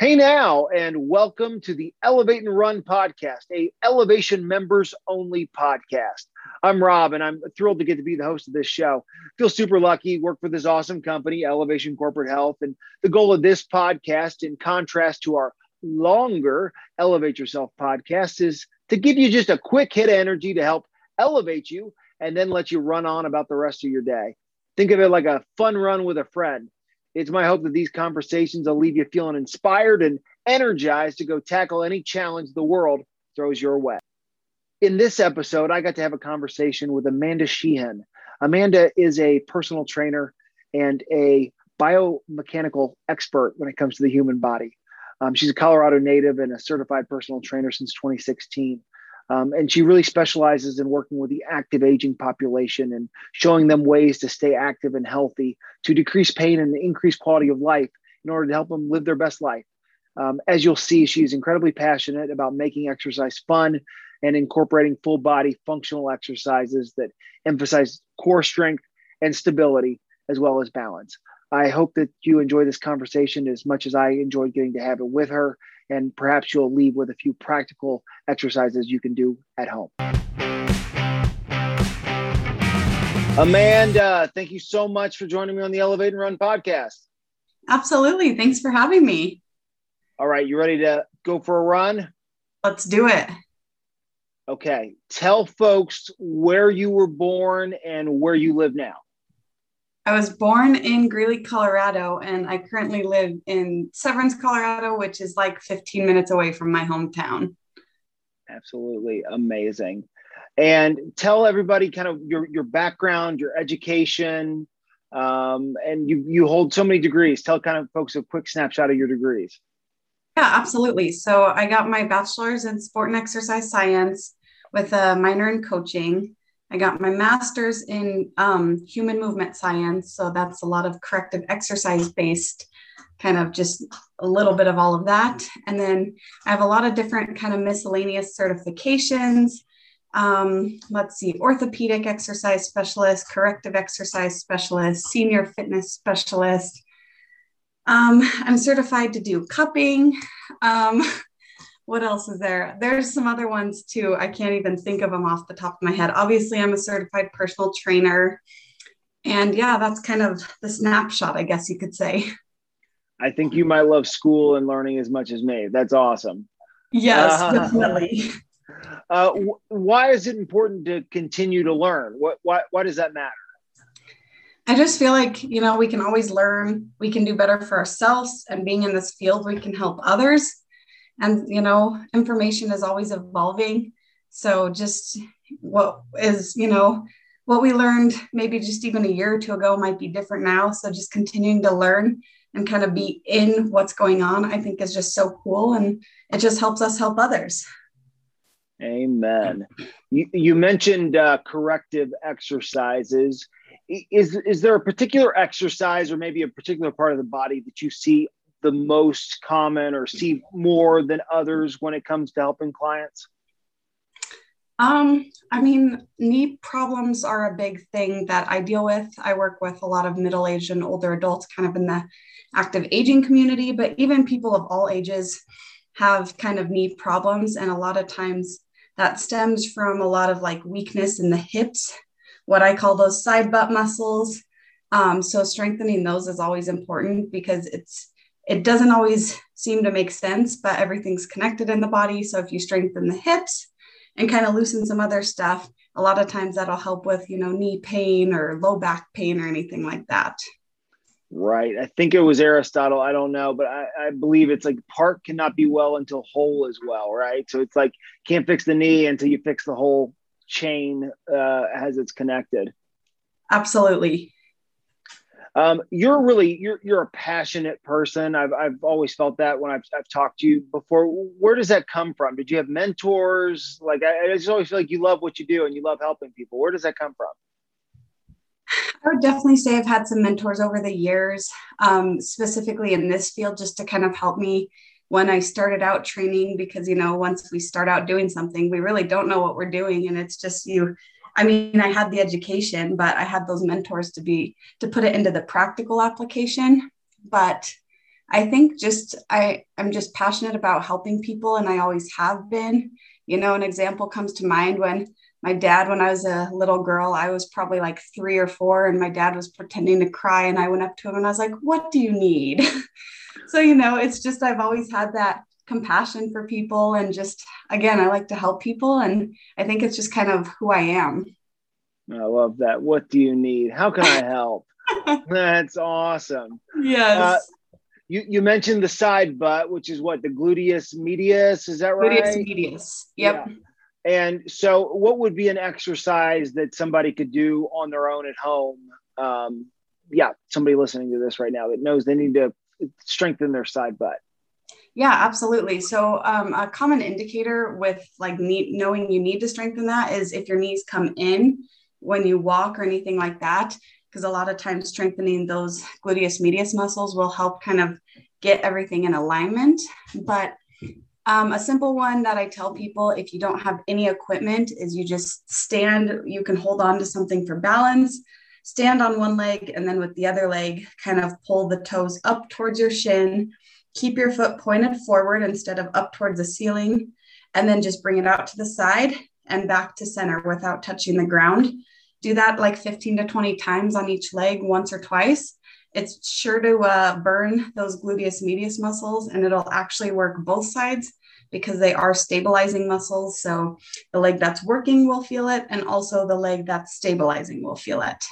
Hey now, and welcome to the Elevate and Run podcast, a elevation members only podcast. I'm Rob, and I'm thrilled to get to be the host of this show. Feel super lucky, work for this awesome company, Elevation Corporate Health. And the goal of this podcast, in contrast to our longer Elevate Yourself podcast, is to give you just a quick hit of energy to help elevate you and then let you run on about the rest of your day. Think of it like a fun run with a friend it's my hope that these conversations will leave you feeling inspired and energized to go tackle any challenge the world throws your way. In this episode, I got to have a conversation with Amanda Sheehan. Amanda is a personal trainer and a biomechanical expert when it comes to the human body. Um, she's a Colorado native and a certified personal trainer since 2016. Um, and she really specializes in working with the active aging population and showing them ways to stay active and healthy, to decrease pain and increase quality of life in order to help them live their best life. Um, as you'll see, she's incredibly passionate about making exercise fun and incorporating full body functional exercises that emphasize core strength and stability as well as balance. I hope that you enjoy this conversation as much as I enjoyed getting to have it with her and perhaps you'll leave with a few practical exercises you can do at home. Amanda, thank you so much for joining me on the Elevate and Run podcast. Absolutely. Thanks for having me. All right, you ready to go for a run? Let's do it. Okay. Tell folks where you were born and where you live now. I was born in Greeley, Colorado, and I currently live in Severance, Colorado, which is like 15 minutes away from my hometown. Absolutely amazing. And tell everybody kind of your, your background, your education, um, and you, you hold so many degrees. Tell kind of folks a quick snapshot of your degrees. Yeah, absolutely. So I got my bachelor's in sport and exercise science with a minor in coaching. I got my master's in um, human movement science. So that's a lot of corrective exercise based, kind of just a little bit of all of that. And then I have a lot of different kind of miscellaneous certifications. Um, let's see, orthopedic exercise specialist, corrective exercise specialist, senior fitness specialist. Um, I'm certified to do cupping. Um, what else is there? There's some other ones too. I can't even think of them off the top of my head. Obviously, I'm a certified personal trainer. And yeah, that's kind of the snapshot, I guess you could say. I think you might love school and learning as much as me. That's awesome. Yes, uh, definitely. Uh, why is it important to continue to learn? What, why, why does that matter? I just feel like, you know, we can always learn, we can do better for ourselves, and being in this field, we can help others and you know information is always evolving. So just what is you know what we learned maybe just even a year or two ago might be different now. So just continuing to learn and kind of be in what's going on i think is just so cool. And it just helps us help others. Amen. You, you mentioned uh, corrective exercises. Is is there a particular exercise or maybe a particular part of the body that you see the most common or see more than others when it comes to helping clients? Um, I mean, knee problems are a big thing that I deal with. I work with a lot of middle aged and older adults kind of in the active aging community, but even people of all ages have kind of knee problems. And a lot of times that stems from a lot of like weakness in the hips, what I call those side butt muscles. Um, so strengthening those is always important because it's it doesn't always seem to make sense, but everything's connected in the body. So if you strengthen the hips and kind of loosen some other stuff, a lot of times that'll help with, you know, knee pain or low back pain or anything like that. Right. I think it was Aristotle. I don't know, but I, I believe it's like part cannot be well until whole as well. Right. So it's like can't fix the knee until you fix the whole chain uh, as it's connected. Absolutely. Um, you're really you're you're a passionate person. I've I've always felt that when I've I've talked to you before. Where does that come from? Did you have mentors? Like I, I just always feel like you love what you do and you love helping people. Where does that come from? I would definitely say I've had some mentors over the years, um, specifically in this field, just to kind of help me when I started out training. Because you know, once we start out doing something, we really don't know what we're doing, and it's just you I mean, I had the education, but I had those mentors to be to put it into the practical application. But I think just I I'm just passionate about helping people and I always have been. You know, an example comes to mind when my dad when I was a little girl, I was probably like 3 or 4 and my dad was pretending to cry and I went up to him and I was like, "What do you need?" so, you know, it's just I've always had that compassion for people and just again, I like to help people and I think it's just kind of who I am. I love that. What do you need? How can I help? That's awesome. Yes. Uh, you, you mentioned the side butt, which is what the gluteus medius, is that right? Gluteus medius. Yep. Yeah. And so, what would be an exercise that somebody could do on their own at home? Um, yeah, somebody listening to this right now that knows they need to strengthen their side butt. Yeah, absolutely. So, um, a common indicator with like need, knowing you need to strengthen that is if your knees come in when you walk or anything like that because a lot of times strengthening those gluteus medius muscles will help kind of get everything in alignment. But um, a simple one that I tell people if you don't have any equipment is you just stand, you can hold on to something for balance, stand on one leg, and then with the other leg, kind of pull the toes up towards your shin. Keep your foot pointed forward instead of up towards the ceiling, and then just bring it out to the side and back to center without touching the ground. Do that like 15 to 20 times on each leg once or twice. It's sure to uh, burn those gluteus medius muscles and it'll actually work both sides because they are stabilizing muscles. So the leg that's working will feel it and also the leg that's stabilizing will feel it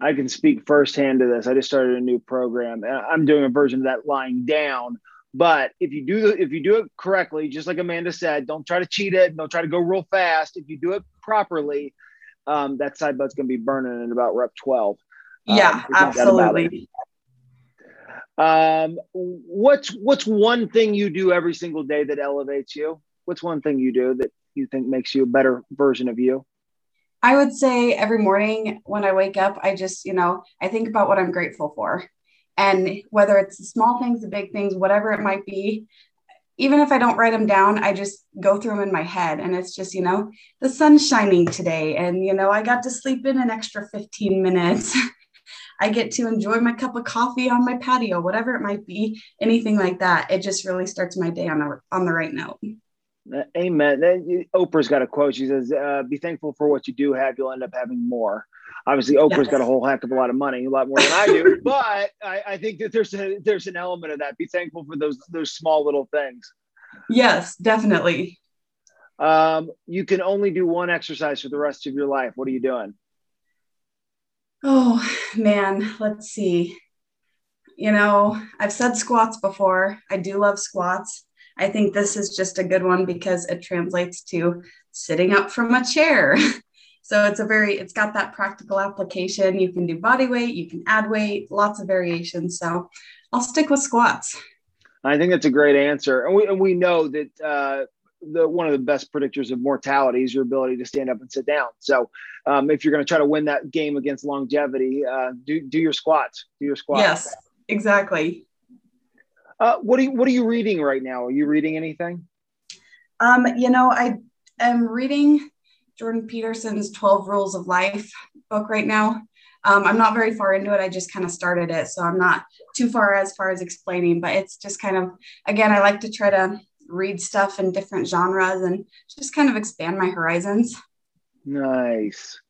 i can speak firsthand to this i just started a new program i'm doing a version of that lying down but if you do if you do it correctly just like amanda said don't try to cheat it don't try to go real fast if you do it properly um, that side butt's going to be burning in about rep 12. Yeah, um, absolutely. Um, what's what's one thing you do every single day that elevates you? What's one thing you do that you think makes you a better version of you? I would say every morning when I wake up, I just, you know, I think about what I'm grateful for. And whether it's the small things, the big things, whatever it might be, even if I don't write them down, I just go through them in my head. And it's just, you know, the sun's shining today. And, you know, I got to sleep in an extra 15 minutes. I get to enjoy my cup of coffee on my patio, whatever it might be, anything like that. It just really starts my day on the, on the right note. Amen. Oprah's got a quote. She says, uh, "Be thankful for what you do have. You'll end up having more." Obviously, Oprah's got a whole heck of a lot of money, a lot more than I do. but I, I, think that there's a there's an element of that. Be thankful for those those small little things. Yes, definitely. Um, you can only do one exercise for the rest of your life. What are you doing? Oh man, let's see. You know, I've said squats before. I do love squats. I think this is just a good one because it translates to sitting up from a chair. so it's a very, it's got that practical application. You can do body weight, you can add weight, lots of variations. So I'll stick with squats. I think that's a great answer. And we, and we know that uh, the one of the best predictors of mortality is your ability to stand up and sit down. So um, if you're going to try to win that game against longevity, uh, do, do your squats, do your squats. Yes, exactly. Uh, what are you What are you reading right now? Are you reading anything? Um, you know, I am reading Jordan Peterson's Twelve Rules of Life book right now. Um, I'm not very far into it. I just kind of started it, so I'm not too far as far as explaining. But it's just kind of again, I like to try to read stuff in different genres and just kind of expand my horizons. Nice.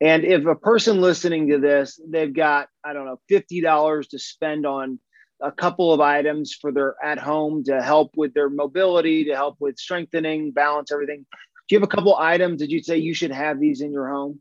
And if a person listening to this, they've got, I don't know, $50 to spend on a couple of items for their at home to help with their mobility, to help with strengthening, balance, everything. Do you have a couple items that you'd say you should have these in your home?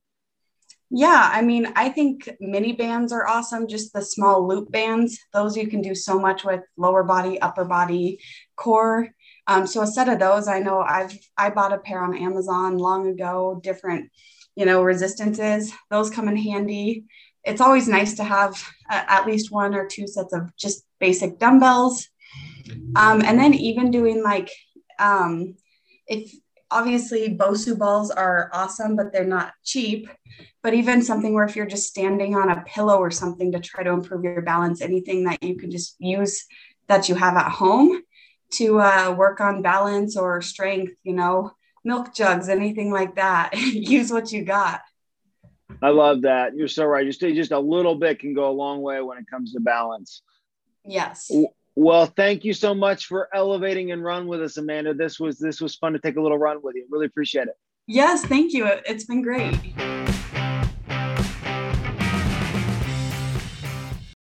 Yeah, I mean, I think mini bands are awesome. Just the small loop bands, those you can do so much with lower body, upper body, core. Um, so a set of those, I know I've I bought a pair on Amazon long ago. Different, you know, resistances. Those come in handy. It's always nice to have at least one or two sets of just basic dumbbells. Um, and then even doing like, um, if obviously Bosu balls are awesome, but they're not cheap. But even something where if you're just standing on a pillow or something to try to improve your balance, anything that you can just use that you have at home to uh, work on balance or strength, you know, milk jugs, anything like that. use what you got. I love that. You're so right. Just just a little bit can go a long way when it comes to balance. Yes. Well, thank you so much for elevating and run with us, Amanda. This was this was fun to take a little run with you. Really appreciate it. Yes, thank you. It's been great.